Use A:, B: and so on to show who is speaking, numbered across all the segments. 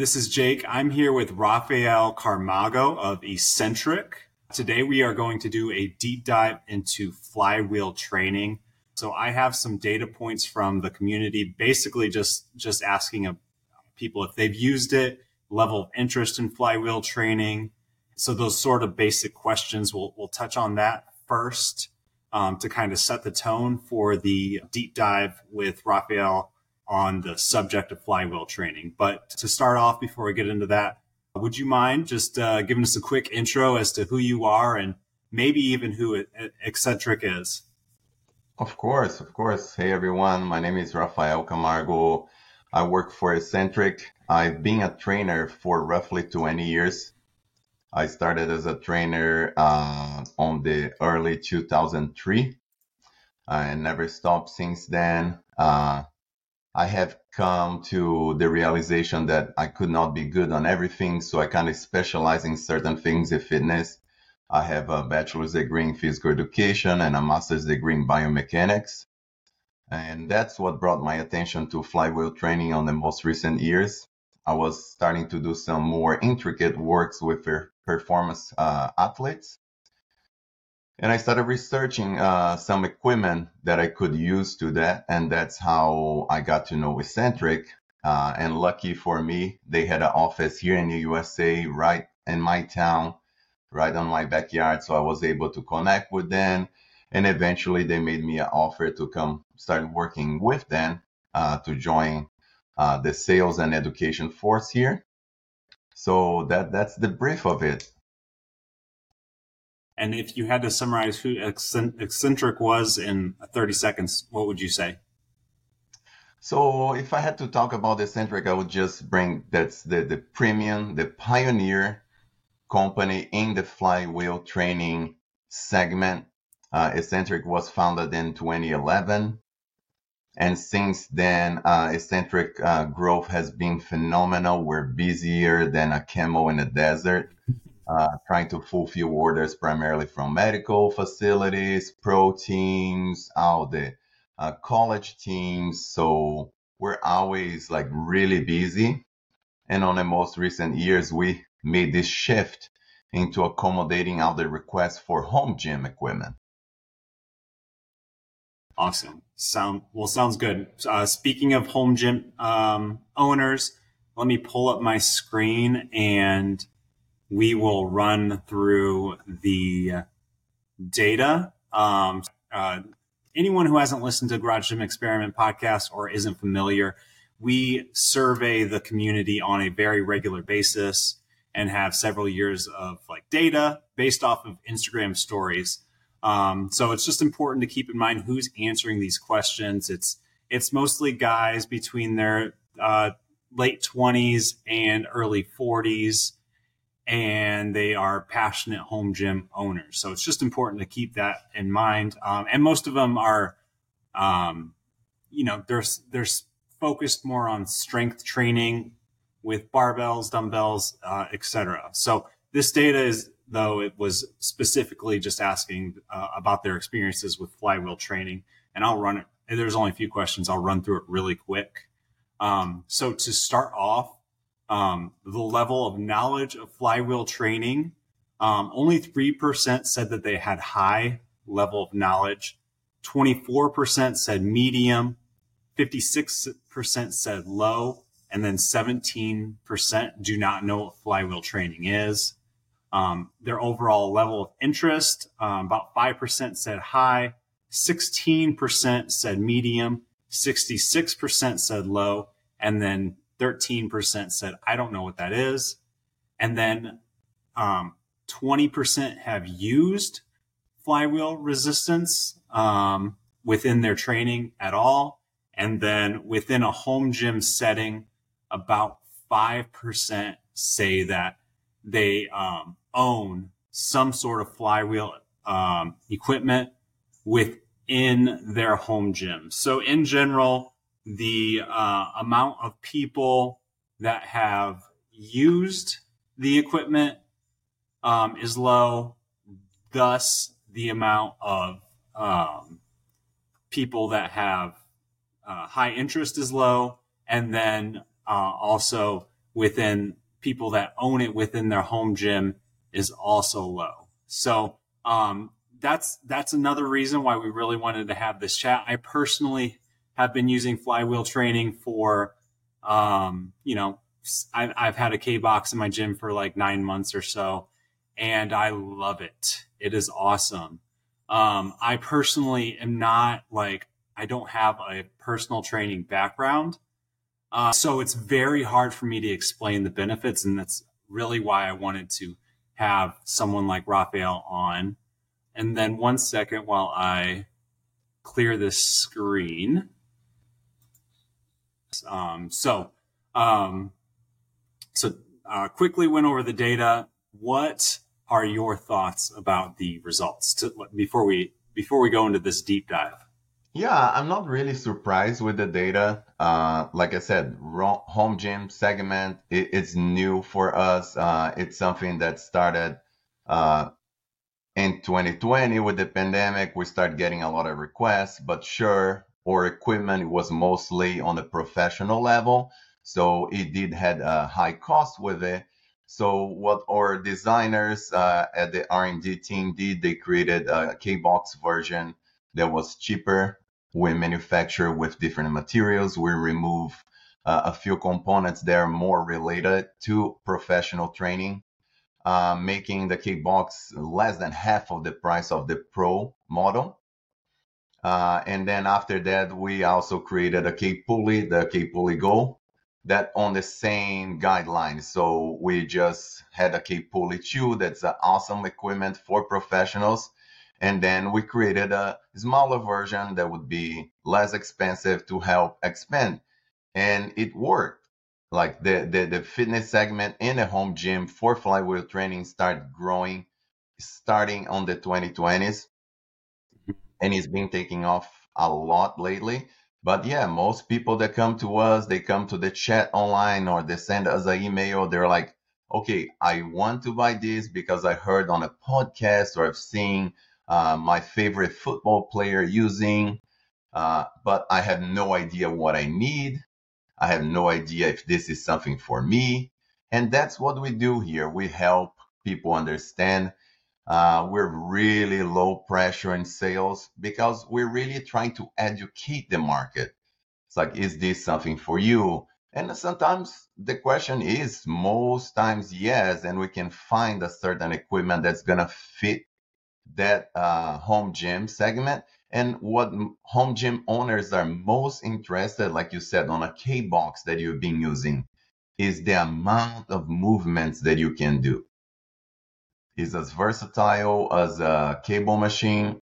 A: This is Jake. I'm here with Rafael Camargo of Exxentric. Today we are going to do a deep dive into flywheel training. So I have some data points from the community, basically just just asking people if they've used it, level of interest in flywheel training. So those sort of basic questions, we'll we'll touch on that first um, to kind of set the tone for the deep dive with Rafael on the subject of flywheel training. But to start off, before we get into that, would you mind just uh, giving us a quick intro as to who you are and maybe even who Exxentric is?
B: Of course, of course. Hey everyone, my name is Rafael Camargo. I work for Exxentric. I've been a trainer for roughly 20 years. I started as a trainer uh, on the early 2003 and never stopped since then. Uh, I have come to the realization that I could not be good on everything, so I kind of specialize in certain things in fitness. I have a bachelor's degree in physical education and a master's degree in biomechanics. And that's what brought my attention to flywheel training on the most recent years. I was starting to do some more intricate works with performance uh, athletes and I started researching uh, some equipment that I could use to that, and that's how I got to know Exxentric. Uh, and lucky for me, they had an office here in the USA, right in my town, right on my backyard. So I was able to connect with them, and eventually they made me an offer to come start working with them uh, to join uh, the sales and education force here. So that that's the brief of it.
A: And if you had to summarize who Exxentric was in 30 seconds, what would you say?
B: So if I had to talk about Exxentric, I would just bring that's the, the premium, the pioneer company in the flywheel training segment. Uh, Exxentric was founded in 2011. And since then, uh, Exxentric uh, growth has been phenomenal. We're busier than a camel in a desert uh, trying to fulfill orders primarily from medical facilities, pro teams, all the uh, college teams. So we're always like really busy. And on the most recent years, we made this shift into accommodating all the requests for home gym equipment.
A: Awesome. Sound well. Sounds good. Uh, speaking of home gym um, owners, let me pull up my screen and we will run through the data. Um, uh, anyone who hasn't listened to Garage Gym Experiment podcast or isn't familiar, we survey the community on a very regular basis and have several years of like data based off of Instagram stories. Um, so it's just important to keep in mind who's answering these questions. It's it's mostly guys between their uh, late 20s and early 40s and they are passionate home gym owners. So it's just important to keep that in mind. Um, and most of them are, um, you know, they're, they're focused more on strength training with barbells, dumbbells, uh, etc. So this data is, though, it was specifically just asking uh, about their experiences with flywheel training. And I'll run it. There's only a few questions. I'll run through it really quick. Um, so to start off, um, the level of knowledge of flywheel training. Um, only 3% said that they had high level of knowledge. 24% said medium. 56% said low. And then 17% do not know what flywheel training is. Um, their overall level of interest, um, about 5% said high. 16% said medium. 66% said low. And then 13% said, I don't know what that is. And then um, 20% have used flywheel resistance um, within their training at all. And then within a home gym setting, about 5% say that they um, own some sort of flywheel um, equipment within their home gym. So in general, the uh, amount of people that have used the equipment um, is low. Thus, the amount of um, people that have uh, high interest is low. And then uh, also within people that own it within their home gym is also low. So um, that's that's another reason why we really wanted to have this chat. I personally have been using flywheel training for, um, you know, I've, I've had a K box in my gym for like nine months or so, and I love it. It is awesome. Um, I personally am not like I don't have a personal training background, uh, so it's very hard for me to explain the benefits, and that's really why I wanted to have someone like Rafael on. And then one second while I clear this screen. Um, so, um, so uh, quickly went over the data. What are your thoughts about the results to, before we before we go into this deep dive?
B: Yeah, I'm not really surprised with the data. Uh, like I said, home gym segment, it, it's new for us. Uh, it's something that started uh, in 2020 with the pandemic. We start getting a lot of requests, but sure, our equipment was mostly on a professional level. So it did had a high cost with it. So what our designers uh, at the R&D team did, they created a K-Box version that was cheaper. We manufacture with different materials. We remove uh, a few components that are more related to professional training, uh, making the K-Box less than half of the price of the Pro model. Uh, and then after that, we also created a K pulley, the K pulley Go, that on the same guidelines. So we just had a K pulley 2 that's an awesome equipment for professionals. And then we created a smaller version that would be less expensive to help expand. And it worked. Like the, the, the fitness segment in the home gym for flywheel training started growing starting on the 2020s and it's been taking off a lot lately. But yeah, most people that come to us, they come to the chat online or they send us an email. They're like, okay, I want to buy this because I heard on a podcast or I've seen uh, my favorite football player using, uh, but I have no idea what I need. I have no idea if this is something for me. And that's what we do here. We help people understand we're really low pressure in sales because we're really trying to educate the market. It's like, is this something for you? And sometimes the question is most times yes, and we can find a certain equipment that's gonna fit that uh, home gym segment. And what home gym owners are most interested, like you said, on a K box that you've been using, is the amount of movements that you can do is as versatile as a cable machine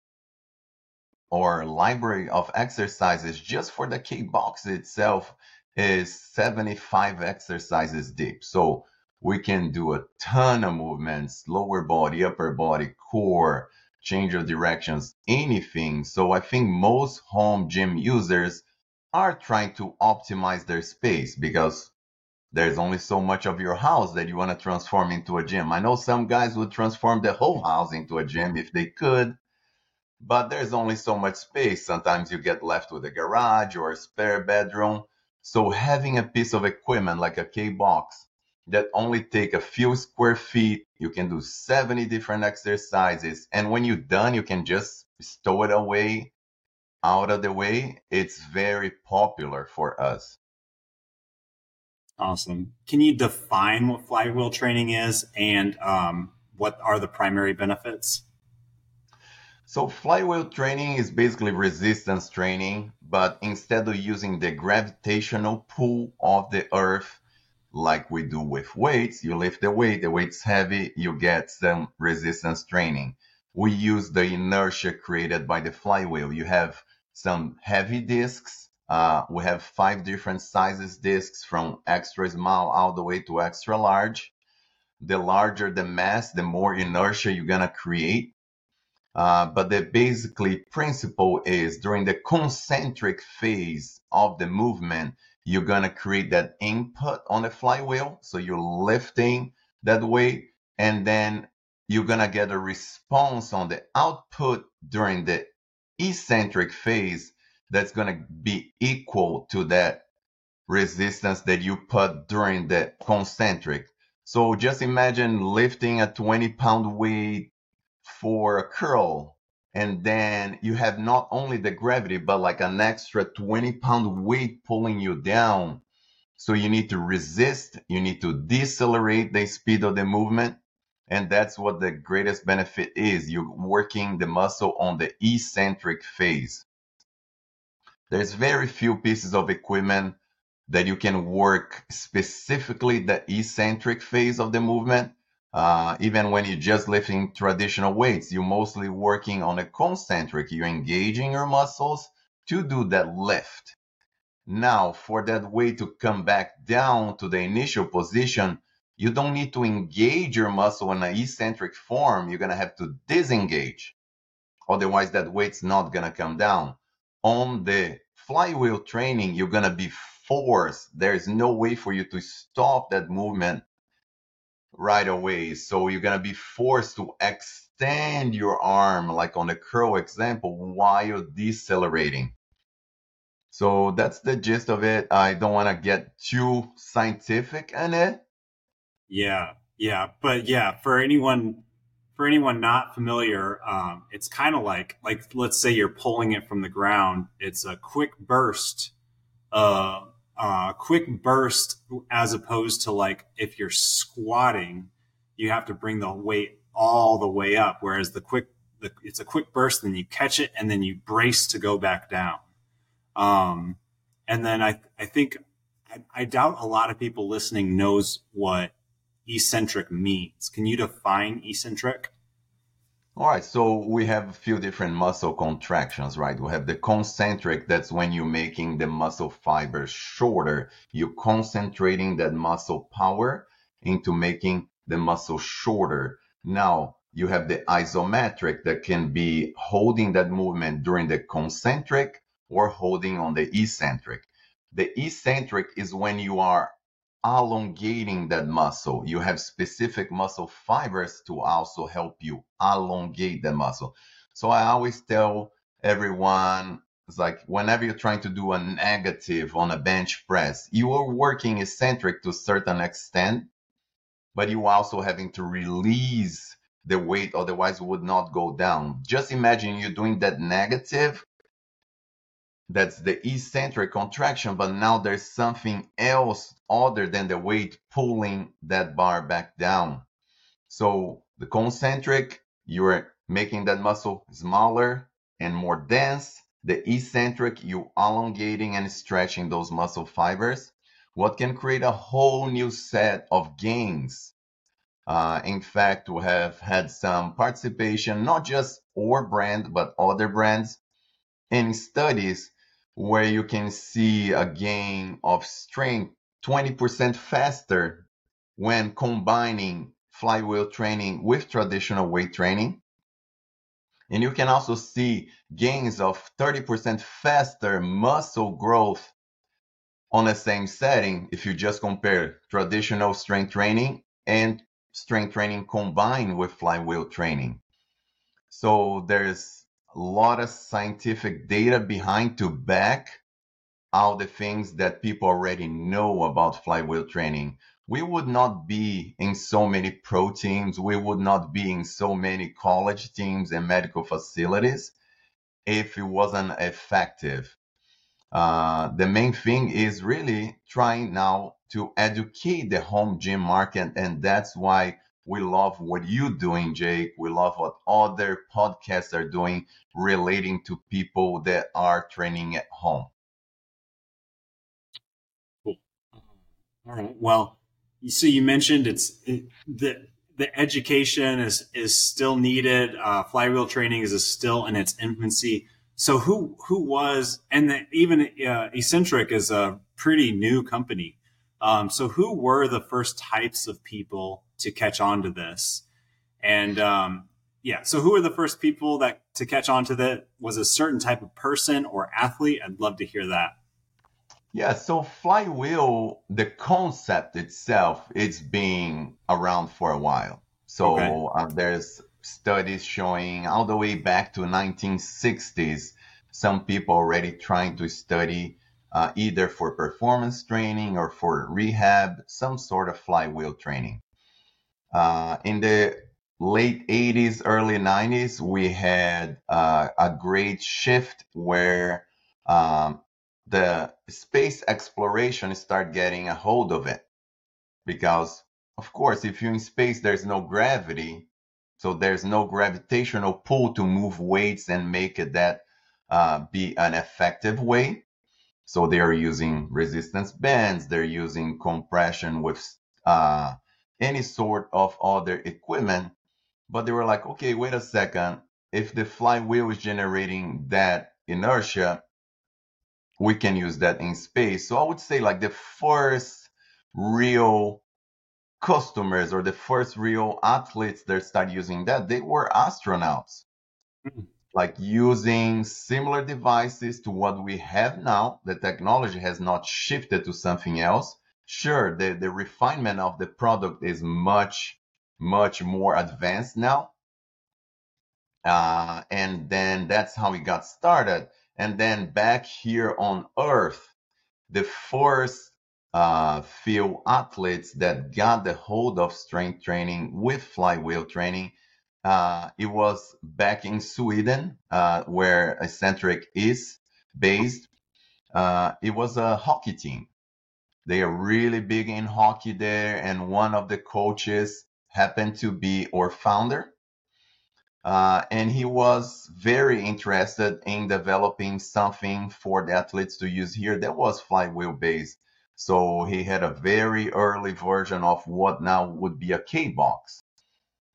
B: or library of exercises just for the K box itself is 75 exercises deep. So we can do a ton of movements, lower body, upper body, core, change of directions, anything. So I think most home gym users are trying to optimize their space because there's only so much of your house that you want to transform into a gym. I know some guys would transform the whole house into a gym if they could, but there's only so much space. Sometimes you get left with a garage or a spare bedroom. So having a piece of equipment like a K box that only take a few square feet, you can do 70 different exercises. And when you're done, you can just stow it away out of the way. It's very popular for us.
A: Awesome. Can you define what flywheel training is and um, what are the primary benefits?
B: So, flywheel training is basically resistance training, but instead of using the gravitational pull of the earth, like we do with weights, you lift the weight, the weight's heavy, you get some resistance training. We use the inertia created by the flywheel. You have some heavy discs uh, we have five different sizes discs from extra small all the way to extra large. The larger the mass, the more inertia you're gonna create. Uh, but the basically principle is during the concentric phase of the movement, you're gonna create that input on the flywheel. So you're lifting that weight and then you're gonna get a response on the output during the eccentric phase that's going to be equal to that resistance that you put during the concentric. So just imagine lifting a 20 pound weight for a curl. And then you have not only the gravity, but like an extra 20 pound weight pulling you down. So you need to resist, you need to decelerate the speed of the movement. And that's what the greatest benefit is. You're working the muscle on the eccentric phase. There's very few pieces of equipment that you can work specifically the eccentric phase of the movement. Uh, even when you're just lifting traditional weights, you're mostly working on a concentric. You're engaging your muscles to do that lift. Now, for that weight to come back down to the initial position, you don't need to engage your muscle in an eccentric form. You're going to have to disengage. Otherwise, that weight's not going to come down. On the flywheel training, you're going to be forced. There's no way for you to stop that movement right away. So you're going to be forced to extend your arm, like on the curl example, while decelerating. So that's the gist of it. I don't want to get too scientific in it.
A: Yeah, yeah, but yeah, for anyone for anyone not familiar, um, it's kind of like like let's say you're pulling it from the ground. It's a quick burst uh, uh, quick burst as opposed to like if you're squatting, you have to bring the weight all the way up. Whereas the quick, the, it's a quick burst, then you catch it and then you brace to go back down. Um, and then I, I think, I, I doubt a lot of people listening knows what eccentric means. Can you define eccentric?
B: All right, so we have a few different muscle contractions, right? We have the concentric, that's when you're making the muscle fibers shorter. You're concentrating that muscle power into making the muscle shorter. Now, you have the isometric that can be holding that movement during the concentric or holding on the eccentric. The eccentric is when you are elongating that muscle. You have specific muscle fibers to also help you elongate the muscle. So I always tell everyone it's like whenever you're trying to do a negative on a bench press, you are working eccentric to a certain extent, but you also having to release the weight, otherwise it would not go down. Just imagine you're doing that negative that's the eccentric contraction, but now there's something else other than the weight pulling that bar back down. So the concentric, you're making that muscle smaller and more dense. The eccentric, you elongating and stretching those muscle fibers. What can create a whole new set of gains. Uh, in fact, we have had some participation, not just our brand, but other brands in studies where you can see a gain of strength 20% faster when combining flywheel training with traditional weight training. And you can also see gains of 30% faster muscle growth on the same setting if you just compare traditional strength training and strength training combined with flywheel training. So there's a lot of scientific data behind to back all the things that people already know about flywheel training. We would not be in so many pro teams. We would not be in so many college teams and medical facilities if it wasn't effective. Uh, the main thing is really trying now to educate the home gym market, and that's why we love what you're doing, Jake. We love what other podcasts are doing relating to people that are training at home.
A: Cool. All right. Well, you so you mentioned it's it, the the education is is still needed. Uh, flywheel training is still in its infancy. So who who was and the, even uh, Exxentric is a pretty new company. Um, so who were the first types of people to catch on to this? And um, yeah, so who were the first people that to catch on to that? Was a certain type of person or athlete? I'd love to hear that.
B: Yeah, so flywheel, the concept itself, it's been around for a while. So okay. uh, there's studies showing all the way back to 1960s, some people already trying to study uh, either for performance training or for rehab, some sort of flywheel training. Uh, in the late 80s, early 90s, we had uh, a great shift where um, the space exploration started getting a hold of it. Because, of course, if you're in space, there's no gravity. So there's no gravitational pull to move weights and make it that uh, be an effective way. So they are using resistance bands, they're using compression with uh, any sort of other equipment. But they were like, okay, wait a second. If the flywheel is generating that inertia, we can use that in space. So I would say like the first real customers or the first real athletes that start using that, they were astronauts. Mm like using similar devices to what we have now. The technology has not shifted to something else. Sure, the, the refinement of the product is much, much more advanced now. Uh, and then that's how we got started. And then back here on Earth, the first uh, few athletes that got the hold of strength training with flywheel training uh, it was back in Sweden, uh, where Exxentric is based. Uh, it was a hockey team. They are really big in hockey there, and one of the coaches happened to be our founder. Uh, and he was very interested in developing something for the athletes to use here that was flywheel based. So he had a very early version of what now would be a K box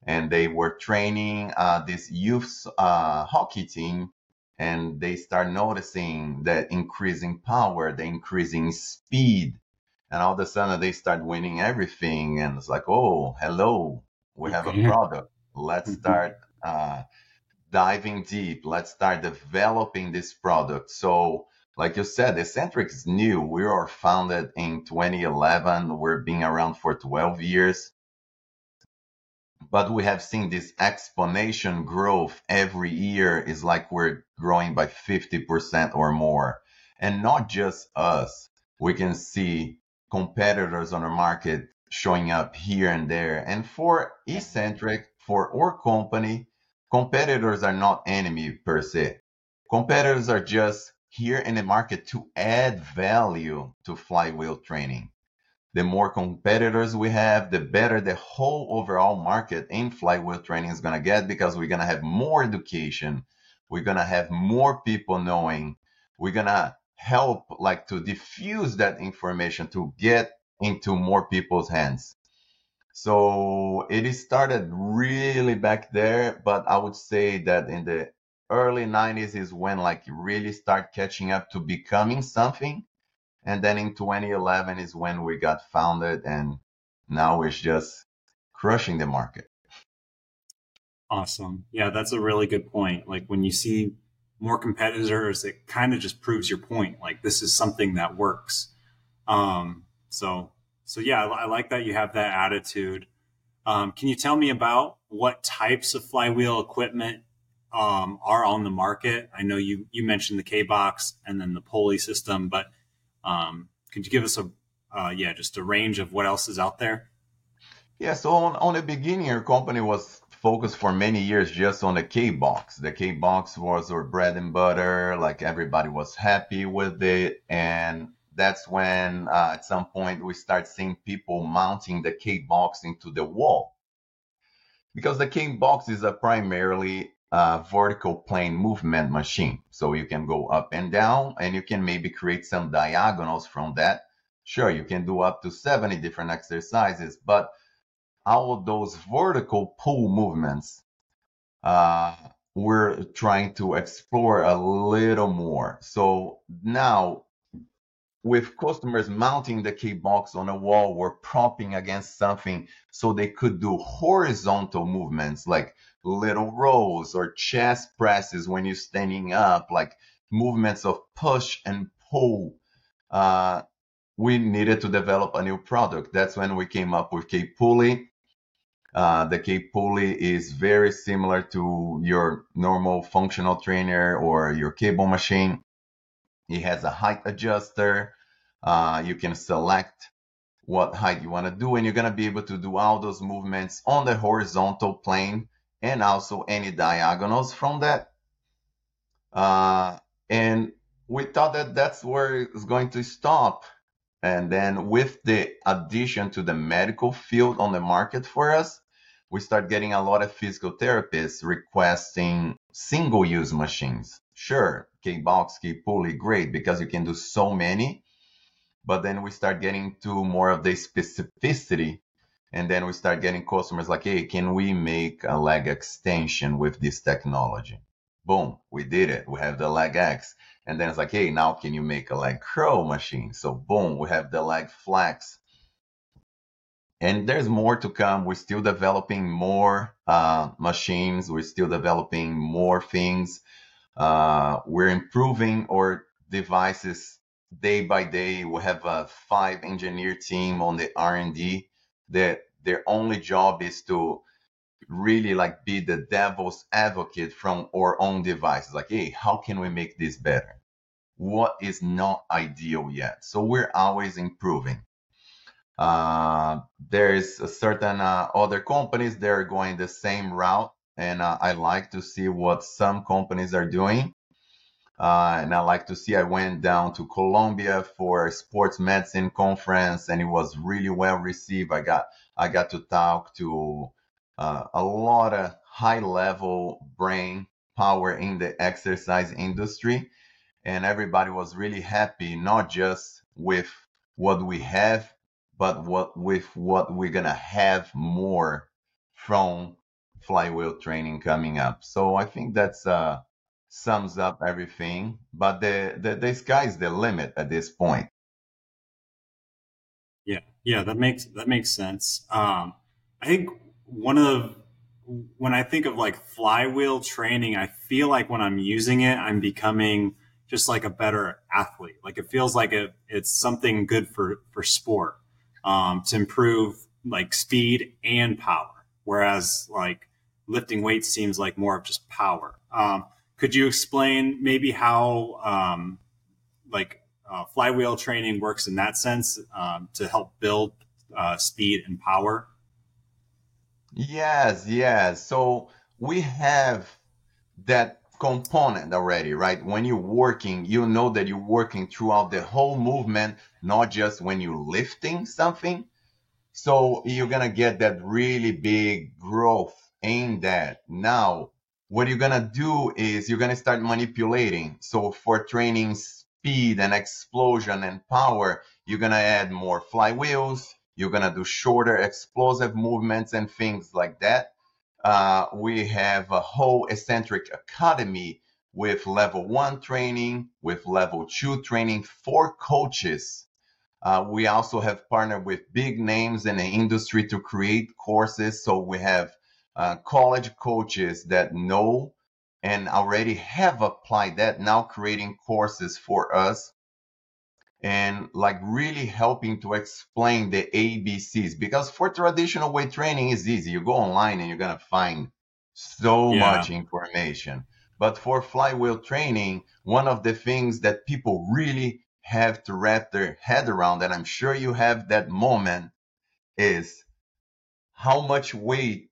B: and they were training uh, this youth uh, hockey team and they start noticing the increasing power the increasing speed and all of a sudden they start winning everything and it's like oh hello we have a product let's mm-hmm. start uh, diving deep let's start developing this product so like you said, Exxentric is new. We are founded in 2011. We're being around for 12 years but we have seen this exponential growth every year is like we're growing by 50% or more. And not just us. We can see competitors on the market showing up here and there. And for Exxentric, for our company, competitors are not enemy per se. Competitors are just here in the market to add value to flywheel training the more competitors we have, the better the whole overall market in flywheel training is going to get because we're going to have more education. We're going to have more people knowing. We're going to help like to diffuse that information to get into more people's hands. So it started really back there, but I would say that in the early 90s is when like really start catching up to becoming something and then in 2011 is when we got founded, and now we're just crushing the market.
A: Awesome. Yeah, that's a really good point. Like when you see more competitors, it kind of just proves your point. Like this is something that works. Um, so, so yeah, I, I like that you have that attitude. Um, can you tell me about what types of flywheel equipment um, are on the market? I know you you mentioned the K box and then the pulley system, but um, could you give us a uh, yeah just a range of what else is out there?
B: Yeah, so on, on the beginning, our company was focused for many years just on the K box. The K box was our bread and butter. Like everybody was happy with it, and that's when uh, at some point we start seeing people mounting the K box into the wall because the K box is a primarily uh, vertical plane movement machine. So you can go up and down and you can maybe create some diagonals from that. Sure, you can do up to 70 different exercises, but all of those vertical pull movements, uh, we're trying to explore a little more. So now with customers mounting the K box on a wall or propping against something so they could do horizontal movements like little rows or chest presses when you're standing up, like movements of push and pull. Uh, we needed to develop a new product. That's when we came up with K Pulley. Uh, the K Pulley is very similar to your normal functional trainer or your cable machine. It has a height adjuster. Uh, you can select what height you want to do, and you're going to be able to do all those movements on the horizontal plane and also any diagonals from that. Uh, and we thought that that's where it's going to stop. And then with the addition to the medical field on the market for us, we start getting a lot of physical therapists requesting single use machines. Sure, K-box, K-pulley, great, because you can do so many. But then we start getting to more of the specificity. And then we start getting customers like, hey, can we make a leg extension with this technology? Boom, we did it. We have the leg X. And then it's like, hey, now can you make a leg curl machine? So boom, we have the leg flex and there's more to come. We're still developing more uh, machines. We're still developing more things. Uh, we're improving our devices day by day. We have a five engineer team on the R&D that their only job is to really like be the devil's advocate from our own devices. Like, hey, how can we make this better? What is not ideal yet? So we're always improving. Uh, there's a certain uh, other companies that are going the same route, and uh, I like to see what some companies are doing. Uh, and I like to see. I went down to Colombia for a sports medicine conference, and it was really well received. I got I got to talk to uh, a lot of high level brain power in the exercise industry, and everybody was really happy, not just with what we have but what with what we're gonna have more from flywheel training coming up. So I think that's uh sums up everything. But the the, the sky's the limit at this point.
A: Yeah, yeah, that makes that makes sense. Um, I think one of when I think of like flywheel training, I feel like when I'm using it, I'm becoming just like a better athlete. Like it feels like it, it's something good for for sport um, to improve like speed and power. Whereas like lifting weights seems like more of just power. Um, could you explain maybe how um, like uh, flywheel training works in that sense um, to help build uh, speed and power?
B: Yes, yes. So we have that component already, right? When you're working, you know that you're working throughout the whole movement, not just when you're lifting something. So you're going to get that really big growth in that. Now, what you're to do is you're to start manipulating. So for training speed and explosion and power, you're to add more flywheels. You're to do shorter explosive movements and things like that. Uh, we have a whole Exxentric academy with level one training, with level two training for coaches. Uh, we also have partnered with big names in the industry to create courses. So we have uh, college coaches that know and already have applied that, now creating courses for us and like really helping to explain the ABCs because for traditional weight training is easy. You go online and you're gonna find so yeah. much information. But for flywheel training, one of the things that people really have to wrap their head around, and I'm sure you have that moment, is how much weight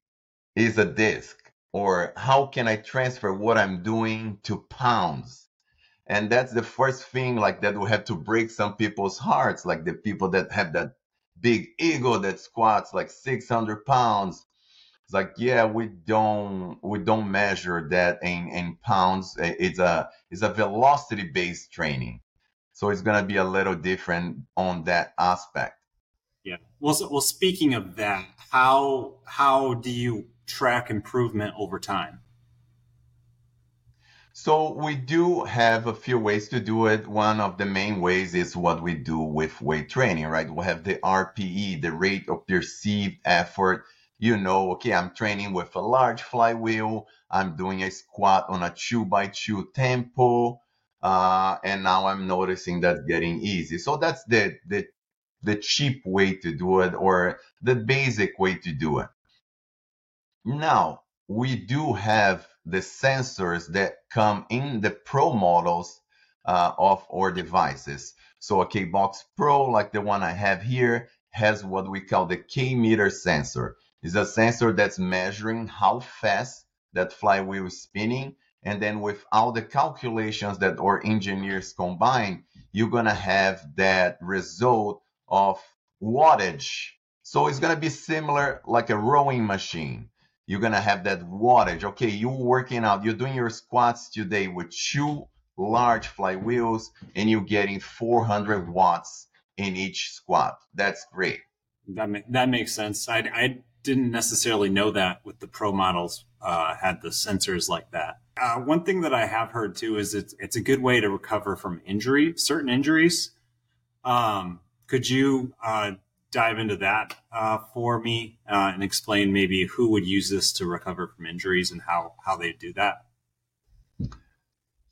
B: is a disc? Or how can I transfer what I'm doing to pounds? and that's the first thing like that will have to break some people's hearts like the people that have that big ego that squats like 600 pounds it's like yeah we don't we don't measure that in in pounds it's a it's a velocity based training so it's going to be a little different on that aspect
A: yeah well so, well speaking of that how how do you track improvement over time
B: so we do have a few ways to do it. One of the main ways is what we do with weight training, right? We have the RPE, the rate of perceived effort. You know, okay, I'm training with a large flywheel. I'm doing a squat on a two by two tempo. Uh, and now I'm noticing that's getting easy. So that's the, the, the cheap way to do it or the basic way to do it. Now we do have the sensors that come in the pro models uh, of our devices. So a K-Box Pro, like the one I have here, has what we call the K-meter sensor. It's a sensor that's measuring how fast that flywheel is spinning. And then with all the calculations that our engineers combine, you're going to have that result of wattage. So it's going to be similar like a rowing machine. You're going to have that wattage. Okay, you're working out, you're doing your squats today with two large flywheels and you're getting 400 watts in each squat. That's great.
A: That, that makes sense. I, I didn't necessarily know that with the pro models uh, had the sensors like that. Uh, one thing that I have heard too is it's it's a good way to recover from injury, certain injuries. Um, could you uh, dive into that uh, for me uh, and explain maybe who would use this to recover from injuries and how how they do that?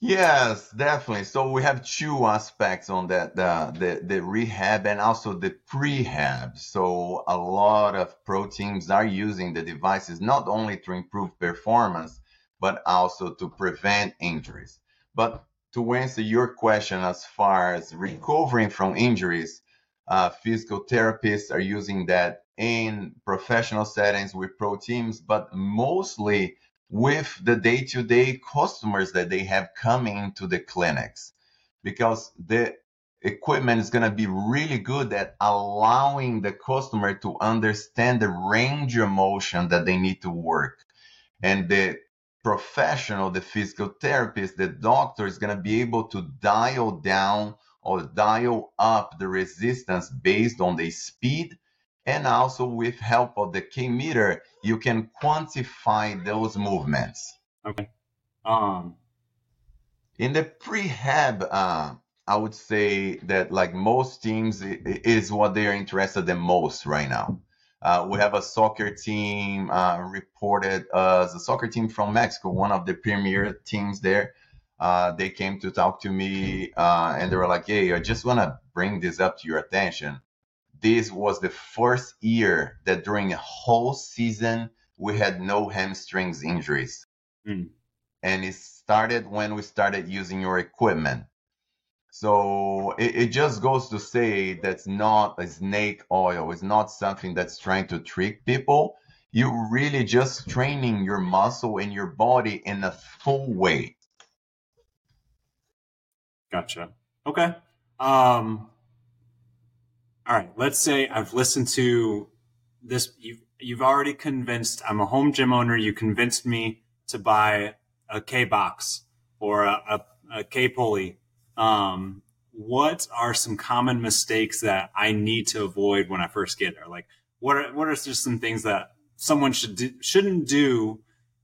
B: Yes, definitely. So we have two aspects on that, the, the, the rehab and also the prehab. So a lot of pro teams are using the devices not only to improve performance, but also to prevent injuries. But to answer your question as far as recovering from injuries, uh, physical therapists are using that in professional settings with pro teams, but mostly with the day-to-day customers that they have coming to the clinics. Because the equipment is going to be really good at allowing the customer to understand the range of motion that they need to work. And the professional the physical therapist the doctor is going to be able to dial down or dial up the resistance based on the speed and also with help of the K meter, you can quantify those movements.
A: Okay. Um,
B: in the prehab, uh, I would say that like most teams is what they are interested in most right now. Uh, we have a soccer team uh, reported as a soccer team from Mexico, one of the premier teams there. Uh, they came to talk to me uh, and they were like, "Hey, I just want to bring this up to your attention this was the first year that during a whole season we had no hamstrings injuries. Mm. And it started when we started using your equipment. So it, it, just goes to say that's not a snake oil. It's not something that's trying to trick people. You're really just training your muscle and your body in a full way.
A: Gotcha. Okay. Um, all right, let's say I've listened to this. You've, you've already convinced, I'm a home gym owner. You convinced me to buy a K box or a, a, a K pulley. Um, what are some common mistakes that I need to avoid when I first get there? Like, what are, what are just some things that someone should do, shouldn't do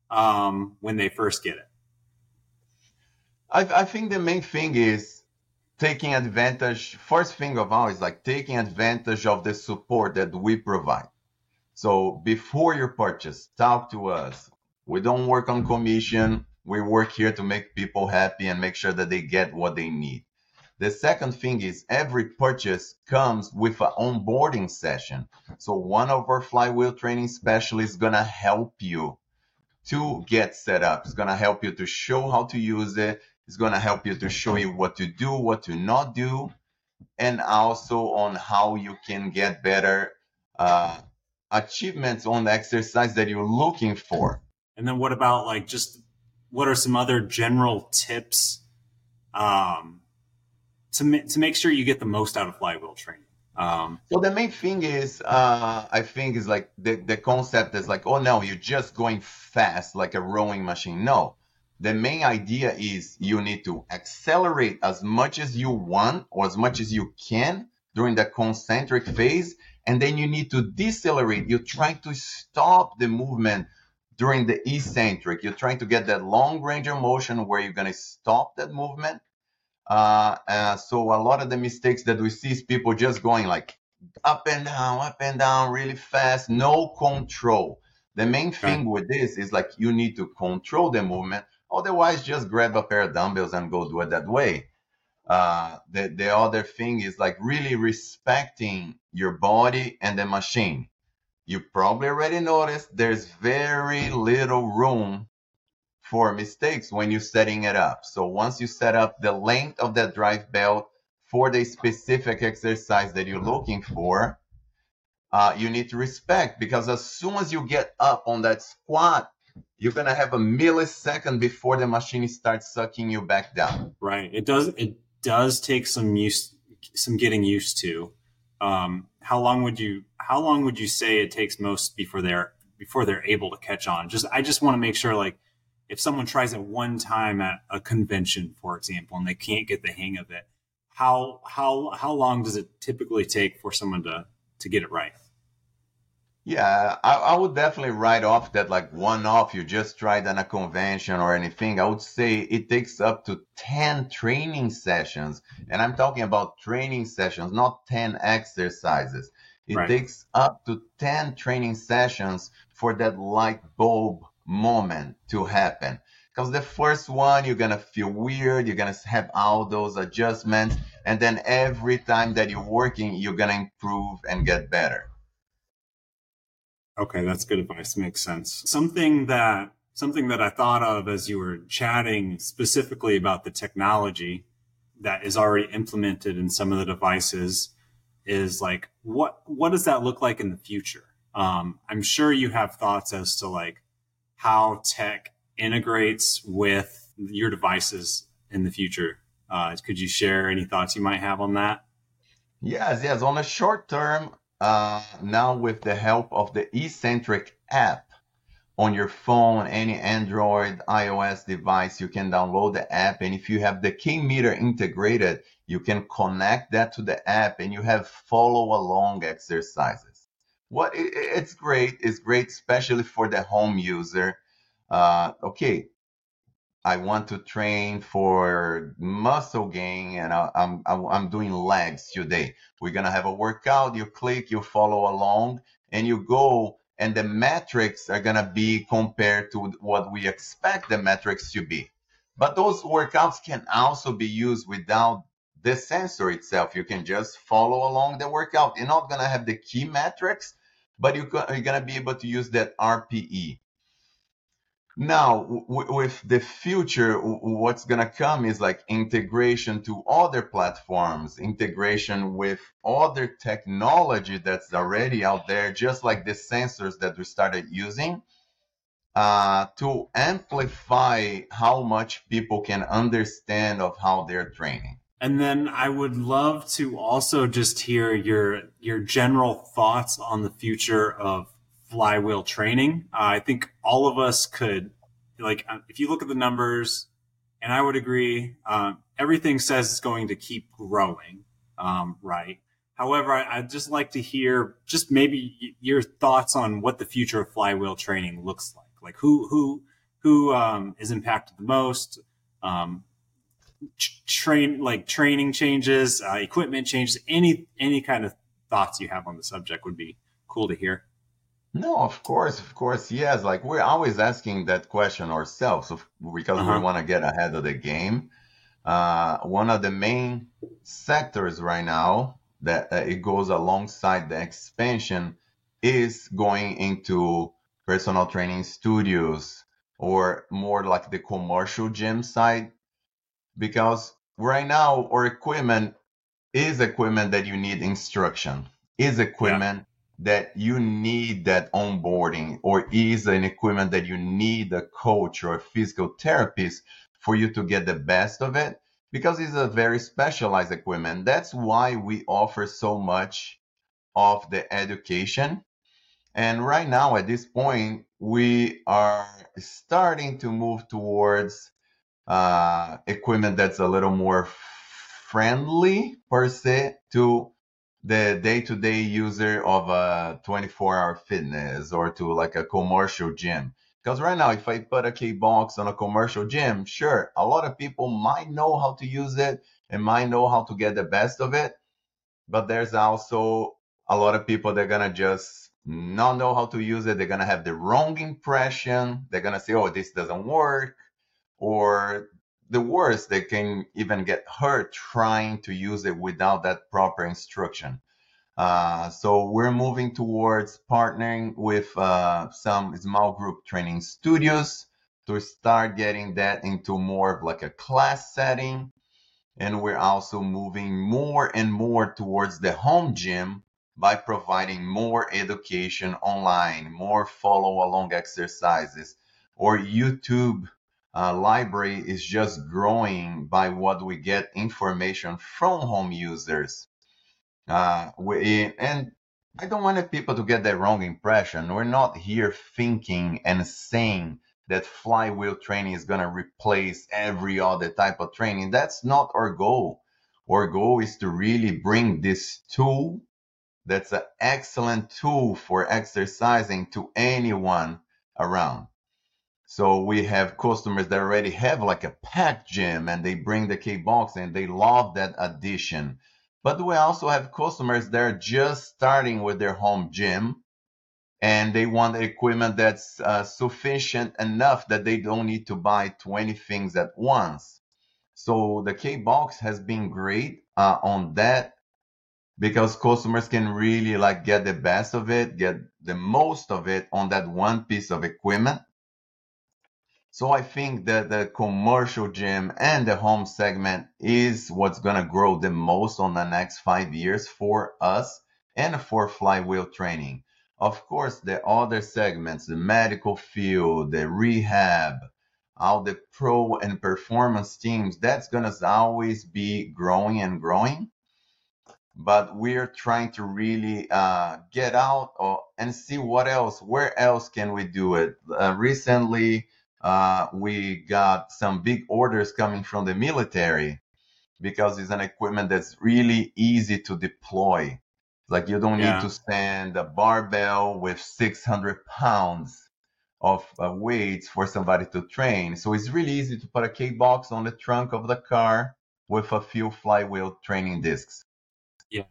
A: um, when they first get it?
B: I, I think the main thing is taking advantage, first thing of all is like taking advantage of the support that we provide. So before you purchase, talk to us. We don't work on commission. We work here to make people happy and make sure that they get what they need. The second thing is every purchase comes with an onboarding session. So one of our flywheel training specialists is to help you to get set up. It's to help you to show how to use it it's going to help you to show you what to do, what to not do, and also on how you can get better uh, achievements on the exercise that you're looking for.
A: And then what about like just what are some other general tips um, to, ma- to make sure you get the most out of flywheel training? Um,
B: so the main thing is, uh, I think is like the, the concept is like, oh no, you're just going fast like a rowing machine. No, the main idea is you need to accelerate as much as you want or as much as you can during the concentric phase. And then you need to decelerate. You're trying to stop the movement during the eccentric. You're trying to get that long range of motion where you're going to stop that movement. Uh, uh, so a lot of the mistakes that we see is people just going like up and down, up and down really fast, no control. The main thing with this is like you need to control the movement Otherwise, just grab a pair of dumbbells and go do it that way. Uh, the, the other thing is like really respecting your body and the machine. You probably already noticed there's very little room for mistakes when you're setting it up. So once you set up the length of that drive belt for the specific exercise that you're looking for, uh, you need to respect because as soon as you get up on that squat, you're gonna have a millisecond before the machine starts sucking you back down.
A: Right. It does. It does take some use, some getting used to. Um, how long would you? How long would you say it takes most before they're before they're able to catch on? Just I just want to make sure, like, if someone tries it one time at a convention, for example, and they can't get the hang of it, how how how long does it typically take for someone to to get it right?
B: Yeah, I, I would definitely write off that like one off you just tried on a convention or anything. I would say it takes up to 10 training sessions. And I'm talking about training sessions, not 10 exercises. It
A: Right.
B: takes up to 10 training sessions for that light bulb moment to happen. Because the first one, you're going to feel weird. You're going to have all those adjustments. And then every time that you're working, you're going to improve and get better.
A: Okay, that's good advice. Makes sense. Something that something that I thought of as you were chatting specifically about the technology that is already implemented in some of the devices is like what what does that look like in the future? Um, I'm sure you have thoughts as to like how tech integrates with your devices in the future. Uh, could you share any thoughts you might have on that?
B: Yes, yes. On the short term, uh, now with the help of the Exxentric app on your phone, any Android, iOS device, you can download the app. And if you have the K meter integrated, you can connect that to the app and you have follow along exercises. What it's great. It's great, especially for the home user. Uh, okay, I want to train for muscle gain and I, I'm, I'm I'm doing legs today. We're gonna have a workout. You click, you follow along, and you go. And the metrics are gonna be compared to what we expect the metrics to be. But those workouts can also be used without the sensor itself. You can just follow along the workout. You're not gonna have the key metrics, but you're gonna be able to use that RPE. Now, w- with the future, w- what's going to come is like integration to other platforms, integration with other technology that's already out there, just like the sensors that we started using, uh, to amplify how much people can understand of how they're training.
A: And then I would love to also just hear your your general thoughts on the future of flywheel training. Uh, I think all of us could, like, uh, if you look at the numbers, and I would agree, um, everything says it's going to keep growing, um, right? However, I, I'd just like to hear just maybe your thoughts on what the future of flywheel training looks like. Like, who who who um, is impacted the most? Um, train like training changes, uh, equipment changes, any any kind of thoughts you have on the subject would be cool to hear.
B: No, of course, of course, yes. Like we're always asking that question ourselves of, because we
A: Uh-huh.
B: want to get ahead of the game. Uh, one of the main sectors right now that uh, it goes alongside the expansion is going into personal training studios or more like the commercial gym side because right now our equipment is equipment that you need instruction is equipment that you need that onboarding or is an equipment that you need a coach or a physical therapist for you to get the best of it? Because it's a very specialized equipment. That's why we offer so much of the education. And right now at this point we are starting to move towards uh, equipment that's a little more friendly per se to the day-to-day user of a 24-hour fitness or to like a commercial gym. Because right now, if I put a K box on a commercial gym, sure, a lot of people might know how to use it and might know how to get the best of it. But there's also a lot of people that are gonna just not know how to use it. They're gonna have the wrong impression. They're gonna say, "Oh, this doesn't work," or the worst, they can even get hurt trying to use it without that proper instruction. Uh, so we're moving towards partnering with uh, some small group training studios to start getting that into more of like a class setting. And we're also moving more and more towards the home gym by providing more education online, more follow along exercises. Or YouTube uh, library is just growing by what we get information from home users. Uh, we, and I don't want people to get the wrong impression. We're not here thinking and saying that flywheel training is going to replace every other type of training. That's not our goal. Our goal is to really bring this tool that's an excellent tool for exercising to anyone around. So we have customers that already have like a packed gym and they bring the K box and they love that addition. But we also have customers that are just starting with their home gym and they want equipment that's uh, sufficient enough that they don't need to buy 20 things at once. So the K box has been great uh, on that because customers can really like get the best of it, get the most of it on that one piece of equipment. So I think that the commercial gym and the home segment is what's going to grow the most on the next five years for us and for flywheel training. Of course, the other segments, the medical field, the rehab, all the pro and performance teams, that's going to always be growing and growing. But we're trying to really uh, get out or, and see what else, where else can we do it. Uh, recently, uh, we got some big orders coming from the military because it's an equipment that's really easy to deploy. Like you don't yeah. need to stand a barbell with 600 pounds of uh, weights for somebody to train. So it's really easy to put a K box on the trunk of the car with a few flywheel training discs.
A: Yeah.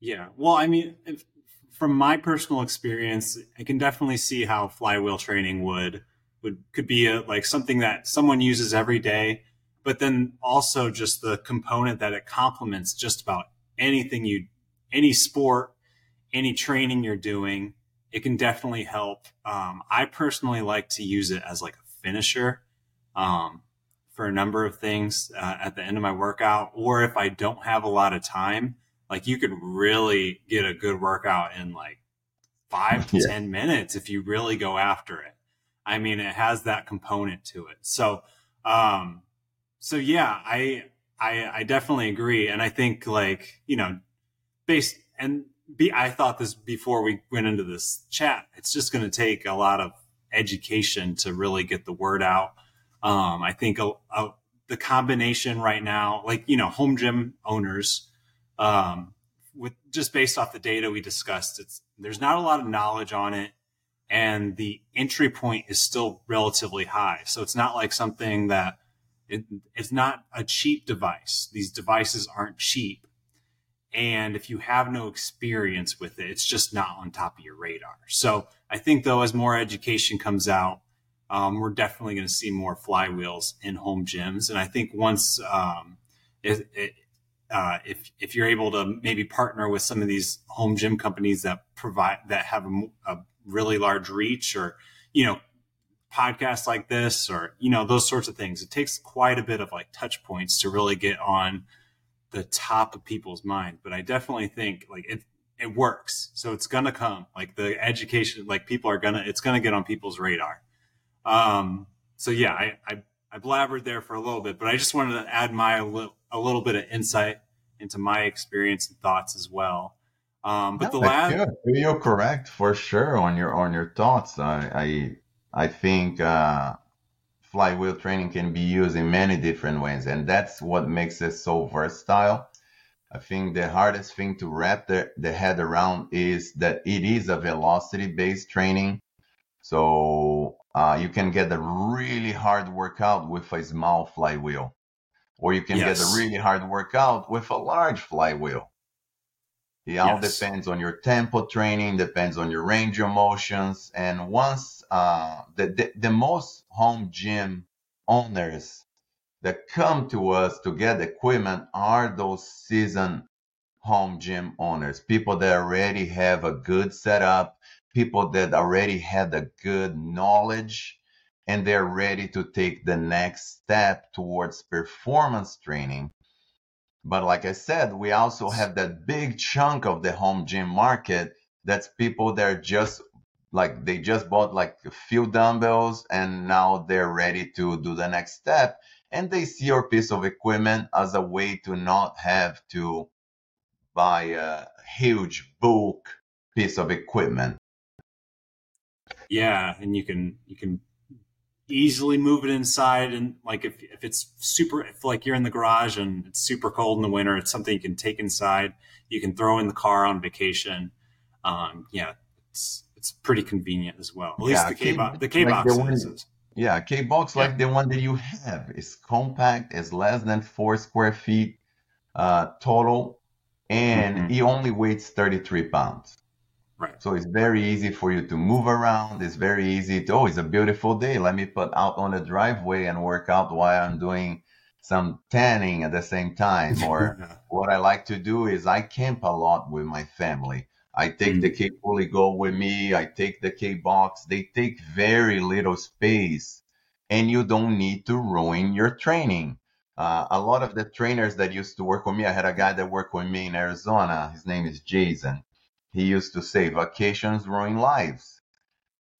A: Yeah. Well, I mean, if, from my personal experience, I can definitely see how flywheel training would would could be a, like something that someone uses every day, but then also just the component that it complements just about anything you, any sport, any training you're doing. It can definitely help. Um, I personally like to use it as like a finisher um, for a number of things uh, at the end of my workout, or if I don't have a lot of time, like you could really get a good workout in like five to yeah. 10 minutes if you really go after it. I mean, it has that component to it. So, um, so yeah, I, I, I definitely agree. And I think like, you know, based and be, I thought this before we went into this chat, it's just going to take a lot of education to really get the word out. Um, I think a, a, the combination right now, like, you know, home gym owners, um, with just based off the data we discussed, it's, there's not a lot of knowledge on it and the entry point is still relatively high. So it's not like something that it, it's not a cheap device. These devices aren't cheap. And if you have no experience with it, it's just not on top of your radar. So I think though, as more education comes out, um, we're definitely going to see more flywheels in home gyms. And I think once, um, it, it, uh, if if you're able to maybe partner with some of these home gym companies that provide that have a, a really large reach or, you know, podcasts like this or, you know, those sorts of things. It takes quite a bit of like touch points to really get on the top of people's mind. But I definitely think like it, it works. So it's going to come like the education, like people are going to, it's going to get on people's radar. Um, so yeah, I, I, I blabbered there for a little bit, but I just wanted to add my, a little, a little bit of insight into my experience and thoughts as well. Um, but no, the last,
B: you're correct for sure on your on your thoughts. I I, I think uh, flywheel training can be used in many different ways, and that's what makes it so versatile. I think the hardest thing to wrap the, the head around is that it is a velocity based training. So uh, you can get a really hard workout with a small flywheel, or you can yes. get a really hard workout with a large flywheel. It all yes. depends on your tempo training, depends on your range of motions. And once uh, the, the, the most home gym owners that come to us to get equipment are those seasoned home gym owners, people that already have a good setup, people that already had a good knowledge and they're ready to take the next step towards performance training. But like I said, we also have that big chunk of the home gym market that's people that are just like they just bought like a few dumbbells and now they're ready to do the next step. And they see your piece of equipment as a way to not have to buy a huge bulk piece of equipment.
A: Yeah and you can you can easily move it inside and like if, if it's super if like you're in the garage and it's super cold in the winter it's something you can take inside. You can throw in the car on vacation. Um yeah it's it's pretty convenient as well. At least
B: yeah
A: the k box the k box like
B: yeah k box yeah. like the one that you have is compact is less than four square feet uh total and mm-hmm. it only weighs 33 pounds
A: Right.
B: So it's very easy for you to move around. It's very easy to, oh, it's a beautiful day. Let me put out on the driveway and work out while I'm doing some tanning at the same time. Or what I like to do is I camp a lot with my family. I take mm-hmm. the K Pulley Go with me. I take the K box. They take very little space and you don't need to ruin your training. Uh, a lot of the trainers that used to work with me, I had a guy that worked with me in Arizona. His name is Jason he used to say vacations ruin lives.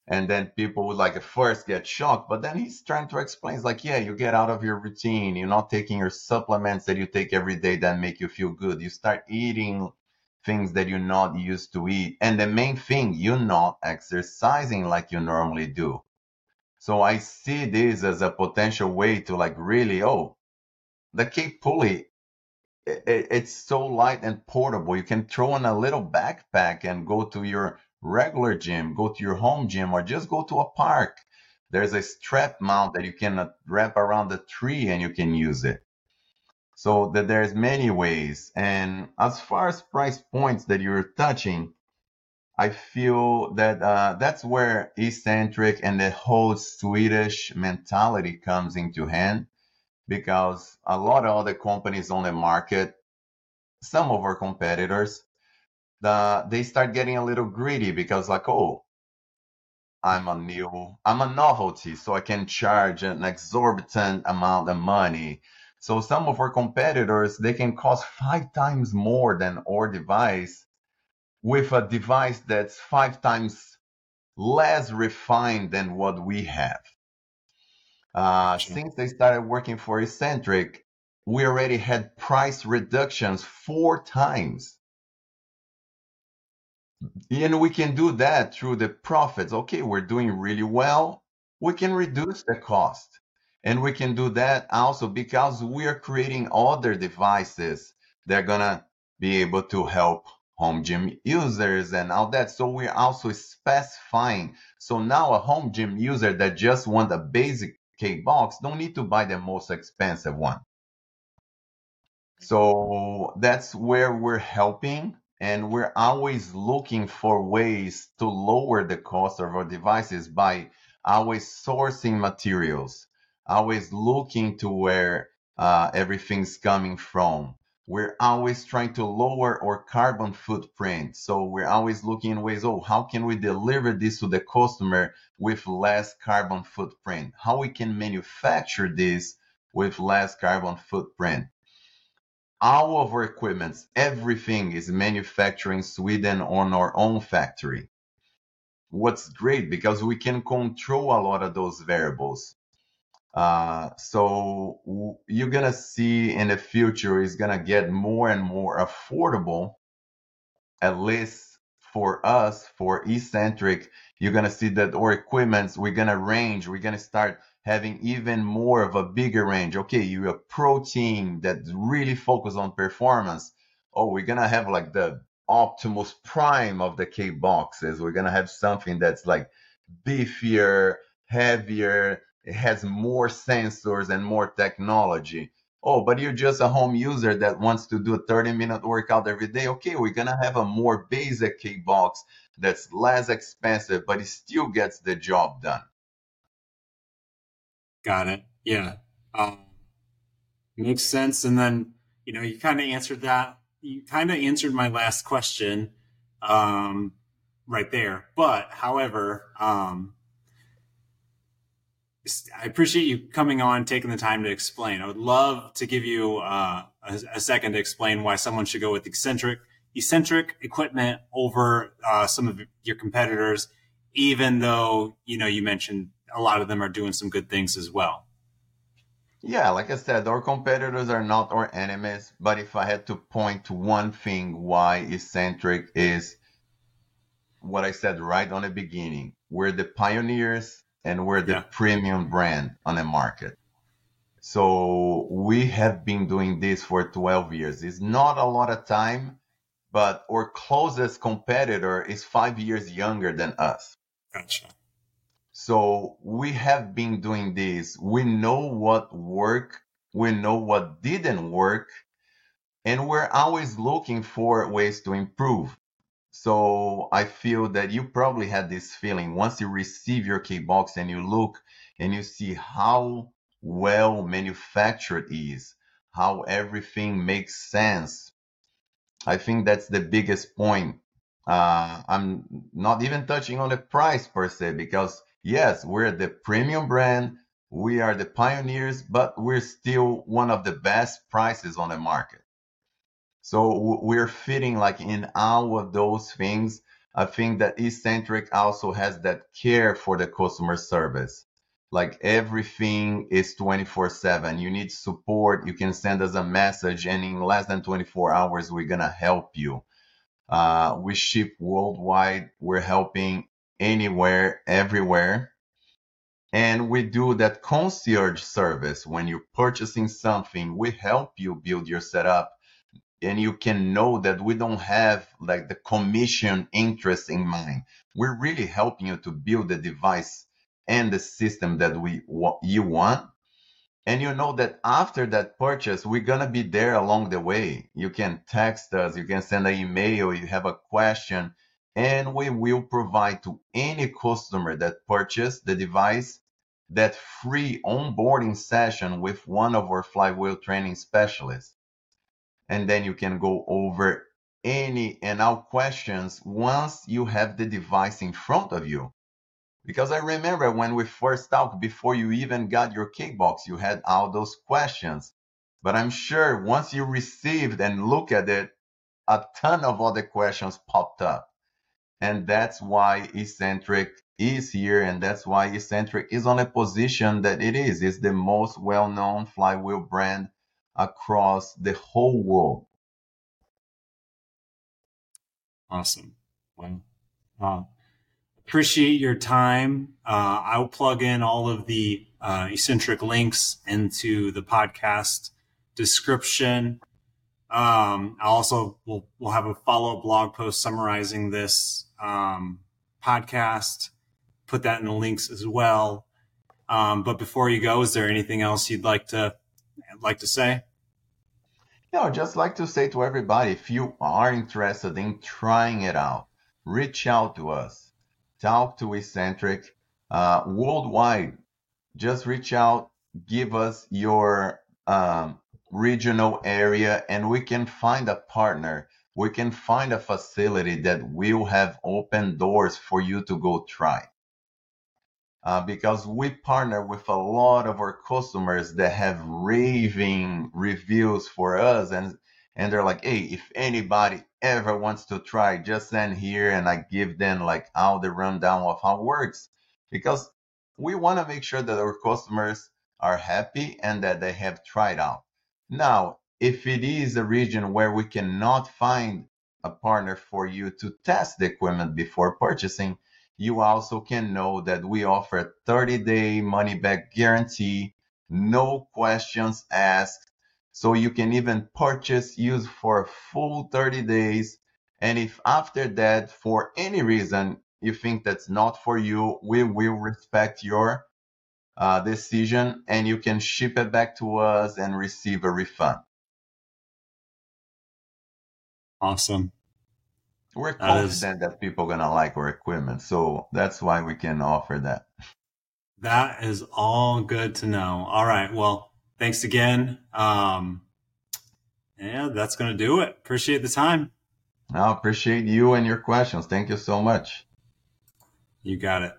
B: And then people would like at first get shocked, but then he's trying to explain. It's like, yeah, you get out of your routine. You're not taking your supplements that you take every day that make you feel good. You start eating things that you're not used to eat. And the main thing, you're not exercising like you normally do. So I see this as a potential way to like really, oh, the K Pulley it, it's so light and portable. You can throw in a little backpack and go to your regular gym, go to your home gym, or just go to a park. There's a strap mount that you can uh, wrap around the tree and you can use it. So that there's many ways. And as far as price points that you're touching, I feel that uh, that's where Exxentric and the whole Swedish mentality comes into hand because a lot of other companies on the market, some of our competitors, the, they start getting a little greedy because like, oh, I'm a new, I'm a novelty, so I can charge an exorbitant amount of money. So some of our competitors, they can cost five times more than our device with a device that's five times less refined than what we have. Uh, since they started working for Exxentric, we already had price reductions four times. And we can do that through the profits. Okay, we're doing really well. We can reduce the cost. And we can do that also because we are creating other devices that are going to be able to help home gym users and all that. So we're also specifying. So now a home gym user that just want a basic K box don't need to buy the most expensive one. So that's where we're helping and we're always looking for ways to lower the cost of our devices by always sourcing materials, always looking to where uh, everything's coming from, we're always trying to lower our carbon footprint. So we're always looking in ways, oh, how can we deliver this to the customer with less carbon footprint? How we can manufacture this with less carbon footprint? All of our equipments, everything is manufactured in Sweden on our own factory. What's great because we can control a lot of those variables. Uh, so you're gonna see in the future is gonna get more and more affordable, at least for us, for Exxentric. You're gonna see that our equipments we're gonna range. We're gonna start having even more of a bigger range. Okay, you're a pro team that really focus on performance. Oh, we're gonna have like the Optimus Prime of the K boxes. We're gonna have something that's like beefier, heavier it has more sensors and more technology. Oh, but you're just a home user that wants to do a 30 minute workout every day. Okay, we're gonna have a more basic K box that's less expensive, but it still gets the job done.
A: Got it. Yeah. Um, makes sense. And then, you know, you kind of answered that. You kind of answered my last question um, right there. But, however, um, I appreciate you coming on, taking the time to explain. I would love to give you uh, a, a, second to explain why someone should go with Exxentric Exxentric equipment over uh, some of your competitors, even though you know you mentioned a lot of them are doing some good things as well.
B: Yeah, like I said, our competitors are not our enemies. But if I had to point to one thing why Exxentric is what I said right on the beginning, we're the pioneers and we're the yeah. premium brand on the market. So we have been doing this for 12 years. It's not a lot of time, but our closest competitor is five years younger than us.
A: Gotcha.
B: So we have been doing this. We know what worked. We know what didn't work. And we're always looking for ways to improve. So I feel that you probably had this feeling once you receive your K box and you look and you see how well manufactured is, how everything makes sense. I think that's the biggest point. Uh, I'm not even touching on the price per se because yes, we're the premium brand. We are the pioneers, but we're still one of the best prices on the market. So we're fitting like in all of those things. I think that Exxentric also has that care for the customer service. Like everything is 24 7. You need support. You can send us a message, and in less than 24 hours, we're going to help you. Uh, we ship worldwide. We're helping anywhere, everywhere. And we do that concierge service. When you're purchasing something, we help you build your setup and you can know that we don't have like the commission interest in mind. We're really helping you to build the device and the system that we you want. And you know that after that purchase, we're gonna be there along the way. You can text us, you can send an email, you have a question, and we will provide to any customer that purchased the device that free onboarding session with one of our flywheel training specialists. And then you can go over any and all questions once you have the device in front of you. Because I remember when we first talked, before you even got your kickbox, you had all those questions. But I'm sure once you received and look at it, a ton of other questions popped up. And that's why Exxentric is here. And that's why Exxentric is on a position that it is. It's the most well known flywheel brand across the whole world.
A: Awesome. Well, appreciate your time. Uh, I'll plug in all of the uh, Exxentric links into the podcast description. Um, I also will we'll have a follow up blog post summarizing this um, podcast. Put that in the links as well. Um, but before you go, is there anything else you'd like to like to say?
B: Yeah, I'd just like to say to everybody, if you are interested in trying it out, reach out to us. Talk to Exxentric uh, worldwide. Just reach out, give us your um, regional area, and we can find a partner. We can find a facility that will have open doors for you to go try. Uh, because we partner with a lot of our customers that have raving reviews for us and and they're like hey if anybody ever wants to try just send here and i give them like all the rundown of how it works. Because we want to make sure that our customers are happy and that they have tried out. Now, if it is a region where we cannot find a partner for you to test the equipment before purchasing, you also can know that we offer a 30 day money back guarantee, no questions asked. So you can even purchase, use for a full 30 days. And if after that, for any reason, you think that's not for you, we will respect your uh, decision and you can ship it back to us and receive a refund.
A: Awesome.
B: We're confident that, is, that people are going to like our equipment. So that's why we can offer that.
A: That is all good to know. All right. Well, thanks again. Um, yeah, that's going to do it. Appreciate the time.
B: I appreciate you and your questions. Thank you so much.
A: You got it.